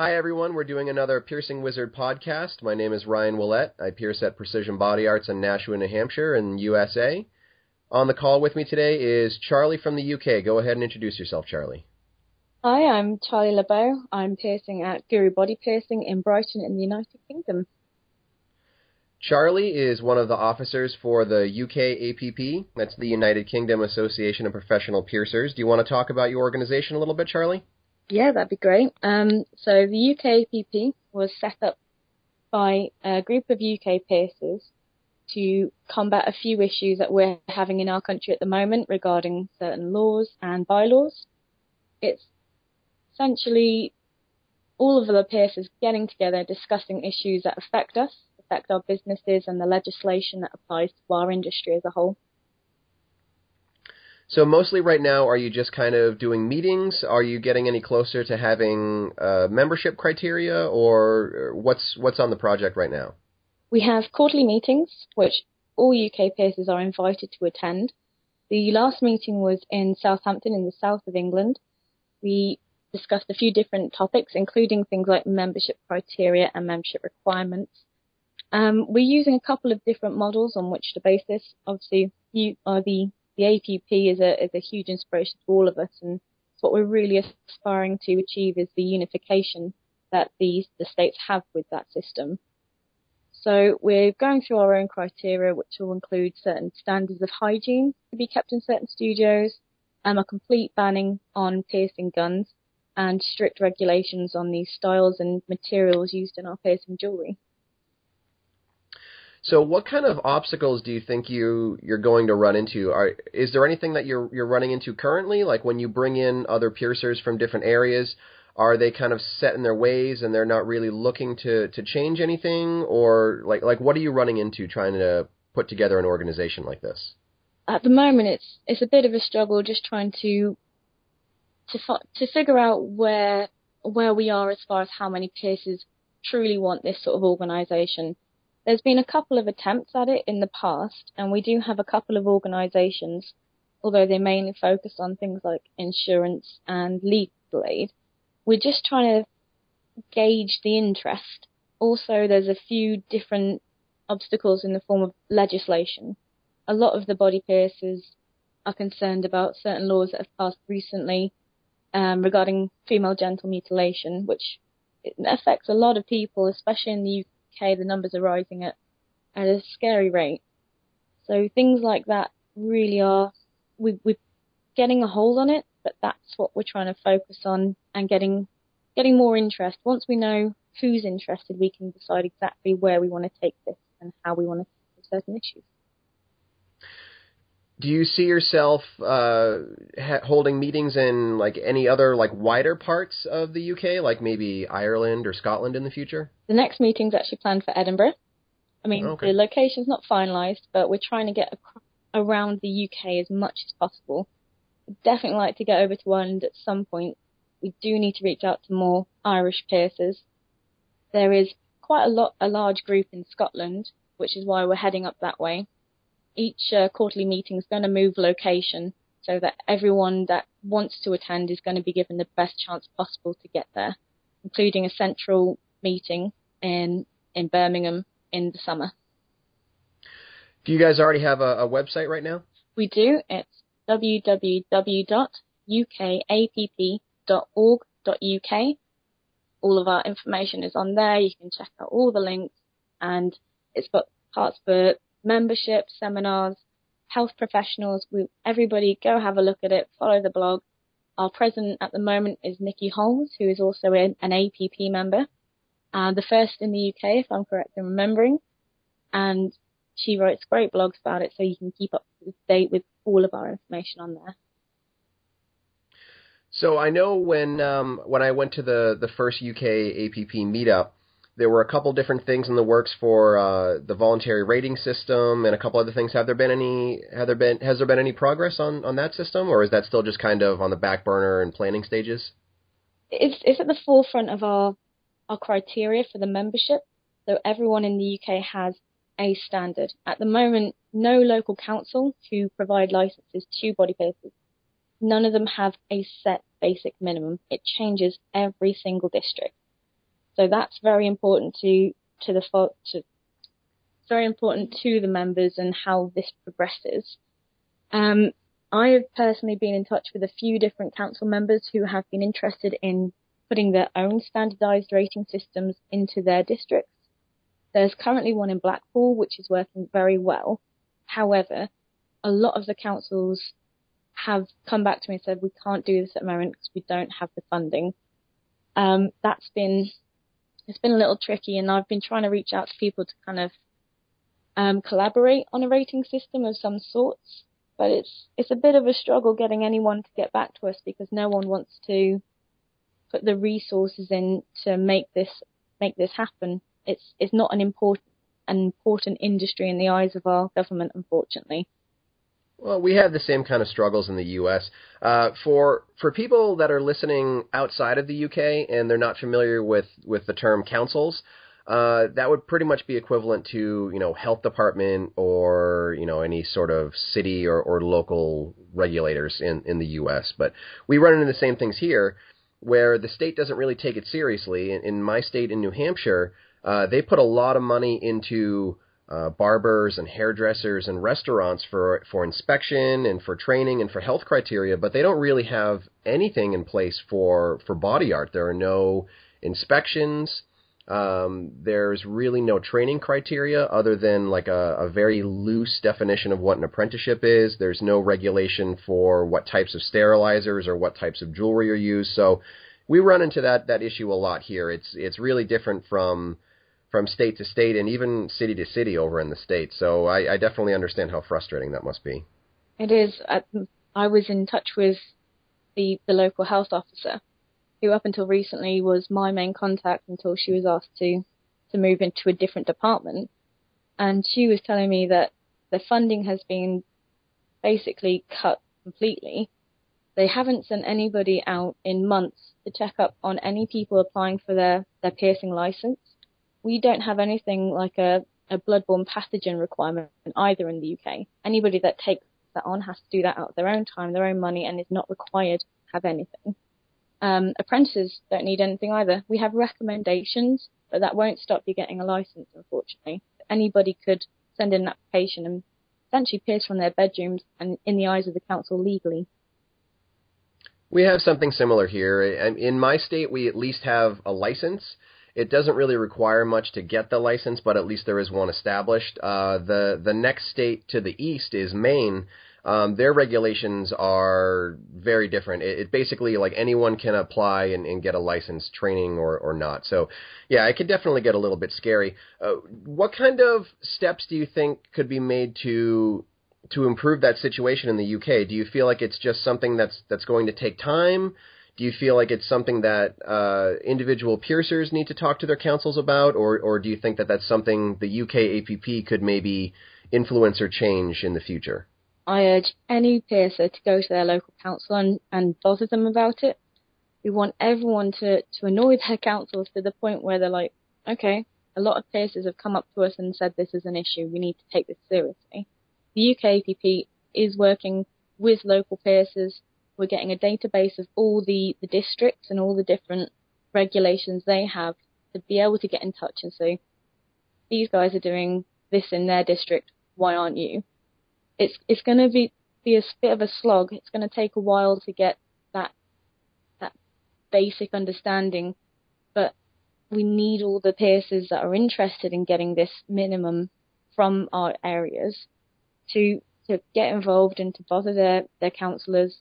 Hi, everyone. We're doing another Piercing Wizard podcast. My name is Ryan Willett. I pierce at Precision Body Arts in Nashua, New Hampshire, in USA. On the call with me today is Charlie from the UK. Go ahead and introduce yourself, Charlie. Hi, I'm Charlie LeBeau. I'm piercing at Guru Body Piercing in Brighton in the United Kingdom. Charlie is one of the officers for the UK APP. That's the United Kingdom Association of Professional Piercers. Do you want to talk about your organization a little bit, Charlie? Yeah, that'd be great. Um, so the UKPP was set up by a group of UK piercers to combat a few issues that we're having in our country at the moment regarding certain laws and bylaws. It's essentially all of the piercers getting together, discussing issues that affect us, affect our businesses, and the legislation that applies to our industry as a whole. So mostly right now, are you just kind of doing meetings? Are you getting any closer to having uh, membership criteria, or what's what's on the project right now? We have quarterly meetings, which all UK piercers are invited to attend. The last meeting was in Southampton, in the south of England. We discussed a few different topics, including things like membership criteria and membership requirements. Um, we're using a couple of different models on which to base this. Obviously, you are the the APP is a is a huge inspiration to all of us, and what we're really aspiring to achieve is the unification that the the states have with that system. So we're going through our own criteria, which will include certain standards of hygiene to be kept in certain studios, and a complete banning on piercing guns, and strict regulations on the styles and materials used in our piercing jewelry. So, what kind of obstacles do you think you you're going to run into? Are is there anything that you're you're running into currently? Like when you bring in other piercers from different areas, are they kind of set in their ways and they're not really looking to to change anything, or like like what are you running into trying to put together an organization like this? At the moment, it's it's a bit of a struggle just trying to to to figure out where where we are as far as how many piercers truly want this sort of organisation there's been a couple of attempts at it in the past, and we do have a couple of organisations, although they mainly focus on things like insurance and legal aid. We're just trying to gauge the interest. Also, there's a few different obstacles in the form of legislation. A lot of the body piercers are concerned about certain laws that have passed recently um, regarding female genital mutilation, which affects a lot of people, especially in the UK, the numbers are rising at, at a scary rate. So things like that really are, we, we're getting a hold on it, but that's what we're trying to focus on and getting, getting more interest. Once we know who's interested, we can decide exactly where we want to take this and how we want to tackle certain issues do you see yourself uh, ha- holding meetings in like any other like wider parts of the UK, like maybe Ireland or Scotland in the future? The next meeting's actually planned for Edinburgh. I mean, okay. the location's not finalised, but we're trying to get around the UK as much as possible. We'd definitely like to get over to Ireland at some point. We do need to reach out to more Irish piercers. There is quite a lot, a large group in Scotland, which is why we're heading up that way each uh, quarterly meeting is going to move location so that everyone that wants to attend is going to be given the best chance possible to get there, including a central meeting in in Birmingham in the summer. Do you guys already have a, a website right now? We do. It's www.ukapp.org.uk. All of our information is on there. You can check out all the links, and it's got parts for membership, seminars, health professionals. We, everybody go have a look at it, follow the blog. Our president at the moment is Nikki Holmes, who is also an, an APP member, uh, the first in the UK, if I'm correct in remembering. And she writes great blogs about it, so you can keep up to date with all of our information on there. So I know when um, when I went to the the first UK APP meetup, there were a couple different things in the works for uh, the voluntary rating system and a couple other things. Have there been any? Have there been? Has there been any progress on on that system, or is that still just kind of on the back burner and planning stages? It's it's at the forefront of our our criteria for the membership. So everyone in the UK has a standard. At the moment, no local council who provide licenses to body piercers, none of them have a set basic minimum. It changes every single district. So that's very important to to the to very important to the members and how this progresses. Um, I have personally been in touch with a few different council members who have been interested in putting their own standardised rating systems into their districts. There's currently one in Blackpool which is working very well. However, a lot of the councils have come back to me and said we can't do this at the moment because we don't have the funding. Um, that's been it's been a little tricky, and I've been trying to reach out to people to kind of um, collaborate on a rating system of some sorts. But it's it's a bit of a struggle getting anyone to get back to us because no one wants to put the resources in to make this make this happen. It's it's not an important an important industry in the eyes of our government, unfortunately. Well, we have the same kind of struggles in the U.S. Uh, for for people that are listening outside of the U.K. and they're not familiar with with the term councils, uh, that would pretty much be equivalent to you know health department or you know any sort of city or, or local regulators in in the U.S. But we run into the same things here, where the state doesn't really take it seriously. In, in my state, in New Hampshire, uh, they put a lot of money into uh, barbers and hairdressers and restaurants for for inspection and for training and for health criteria, but they don't really have anything in place for for body art. There are no inspections. Um, there's really no training criteria other than like a, a very loose definition of what an apprenticeship is. There's no regulation for what types of sterilizers or what types of jewelry are used. So we run into that that issue a lot here. It's it's really different from from state to state and even city to city over in the states. So I, I definitely understand how frustrating that must be. It is. I, I was in touch with the the local health officer, who up until recently was my main contact until she was asked to to move into a different department, and she was telling me that the funding has been basically cut completely. They haven't sent anybody out in months to check up on any people applying for their, their piercing license we don't have anything like a, a bloodborne pathogen requirement either in the UK. Anybody that takes that on has to do that out of their own time, their own money, and is not required to have anything. Um, apprentices don't need anything either. We have recommendations, but that won't stop you getting a license, unfortunately. Anybody could send in an application and essentially pierce from their bedrooms and in the eyes of the council legally. We have something similar here. In my state, we at least have a license it doesn't really require much to get the license, but at least there is one established. Uh, the the next state to the east is Maine. Um, their regulations are very different. It, it basically like anyone can apply and, and get a license, training or, or not. So, yeah, it could definitely get a little bit scary. Uh, what kind of steps do you think could be made to to improve that situation in the UK? Do you feel like it's just something that's that's going to take time? Do you feel like it's something that uh, individual piercers need to talk to their councils about, or or do you think that that's something the UK APP could maybe influence or change in the future? I urge any piercer to go to their local council and, and bother them about it. We want everyone to, to annoy their councils to the point where they're like, okay, a lot of piercers have come up to us and said this is an issue. We need to take this seriously. The UK APP is working with local piercers we're getting a database of all the, the districts and all the different regulations they have to be able to get in touch and say, these guys are doing this in their district, why aren't you? It's it's going to be be a bit of a slog. It's going to take a while to get that that basic understanding, but we need all the piercers that are interested in getting this minimum from our areas to to get involved and to bother their their councillors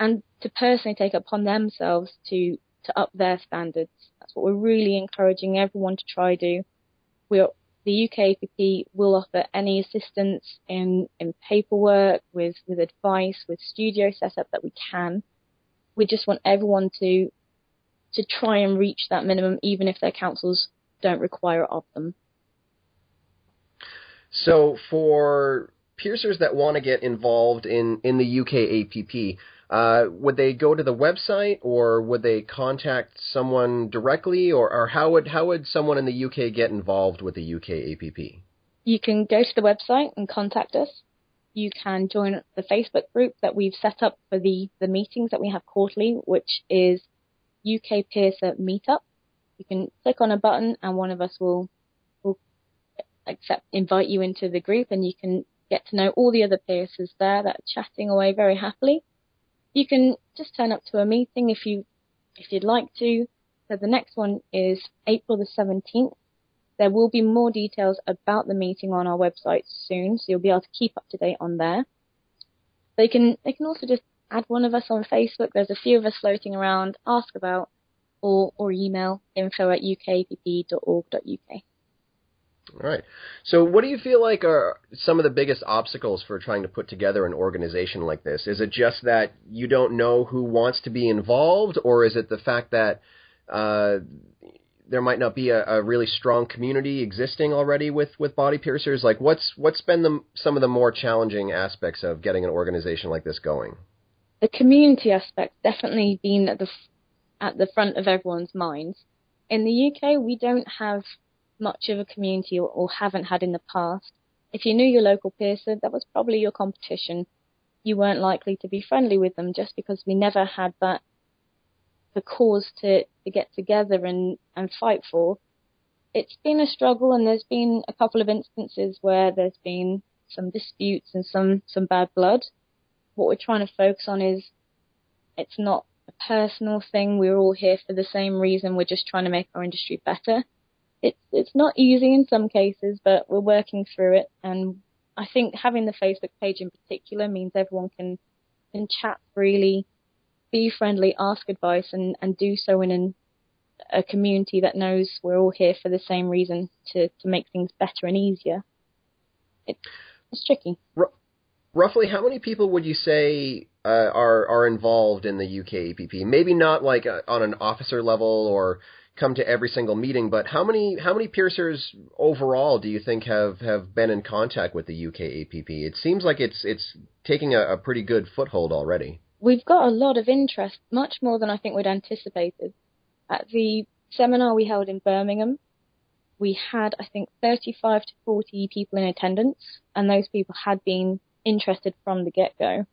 and to personally take upon themselves to to up their standards. That's what we're really encouraging everyone to try to do. We're the UKAPP will offer any assistance in, in paperwork, with, with advice, with studio setup that we can. We just want everyone to to try and reach that minimum, even if their councils don't require it of them. So, for piercers that want to get involved in, in the UKAPP, uh, would they go to the website or would they contact someone directly or, or how would how would someone in the UK get involved with the UK APP? You can go to the website and contact us. You can join the Facebook group that we've set up for the, the meetings that we have quarterly, which is UK Piercer Meetup. You can click on a button, and one of us will will accept invite you into the group, and you can get to know all the other piercers there that are chatting away very happily. You can just turn up to a meeting if you if you'd like to. So the next one is April the 17th. There will be more details about the meeting on our website soon, so you'll be able to keep up to date on there. They can they can also just add one of us on Facebook. There's a few of us floating around. Ask about or or email info at ukapp.org.uk. All right. So, what do you feel like are some of the biggest obstacles for trying to put together an organization like this? Is it just that you don't know who wants to be involved, or is it the fact that uh, there might not be a, a, really strong community existing already with, with body piercers? Like, what's what's been the, some of the more challenging aspects of getting an organization like this going? The community aspect definitely been at the at the front of everyone's minds. In the UK, we don't have much of a community or, or haven't had in the past. If you knew your local piercer, that was probably your competition. You weren't likely to be friendly with them just because we never had that the cause to, to get together and, and fight for. It's been a struggle and there's been a couple of instances where there's been some disputes and some, some bad blood. What we're trying to focus on is it's not a personal thing. We're all here for the same reason. We're just trying to make our industry better it's it's not easy in some cases, but we're working through it. And I think having the Facebook page in particular means everyone can can chat freely, be friendly, ask advice, and and do so in an, a community that knows we're all here for the same reason to to make things better and easier. It, it's tricky. R- roughly, how many people would you say uh, are are involved in the UK APP? Maybe not like a, on an officer level or come to every single meeting, but how many how many piercers overall do you think have, have been in contact with the UK APP? It seems like it's it's taking a, a pretty good foothold already. We've got a lot of interest, much more than I think we'd anticipated. At the seminar we held in Birmingham, we had I think 35 to 40 people in attendance, and those people had been interested from the get go.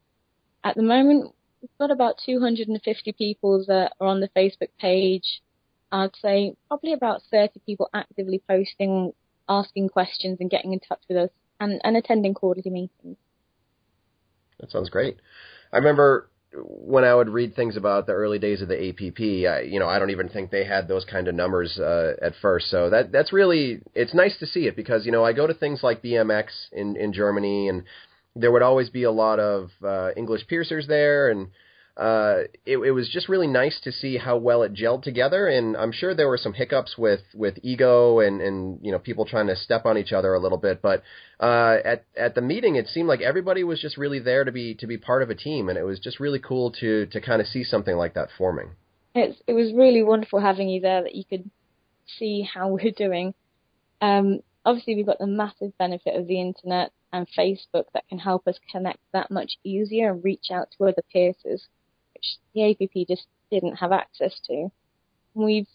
At the moment, we've got about 250 people that are on the Facebook page I'd say probably about 30 people actively posting, asking questions, and getting in touch with us, and, and attending quarterly meetings. That sounds great. I remember when I would read things about the early days of the APP, I, you know, I don't even think they had those kind of numbers uh, at first. So that that's really it's nice to see it because you know I go to things like BMX in in Germany, and there would always be a lot of uh, English piercers there, and uh, it, it was just really nice to see how well it gelled together. And I'm sure there were some hiccups with with ego and and you know people trying to step on each other a little bit. But uh, at at the meeting, it seemed like everybody was just really there to be to be part of a team, and it was just really cool to to kind of see something like that forming. It's, it was really wonderful having you there that you could see how we're doing. Um, obviously, we've got the massive benefit of the internet and Facebook that can help us connect that much easier and reach out to other piercers which the APP just didn't have access to. We've,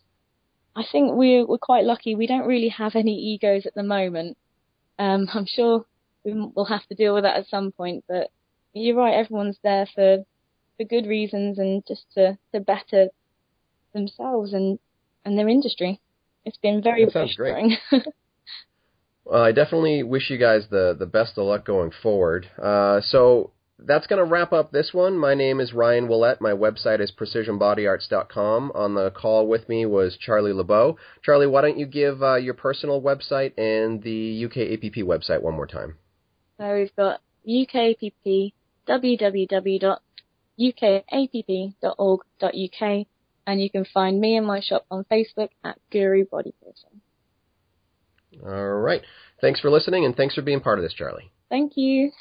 I think we're, we're quite lucky. We don't really have any egos at the moment. Um, I'm sure we'll have to deal with that at some point, but you're right. Everyone's there for for good reasons and just to to better themselves and and their industry. It's been very that sounds great. well, I definitely wish you guys the the best of luck going forward. Uh, so that's going to wrap up this one. My name is Ryan Willett. My website is precisionbodyarts.com. On the call with me was Charlie LeBeau. Charlie, why don't you give uh, your personal website and the UK APP website one more time? So we've got UK APP, www.ukapp.org.uk, and you can find me and my shop on Facebook at Guru Body Piercing. All right. Thanks for listening, and thanks for being part of this, Charlie. Thank you.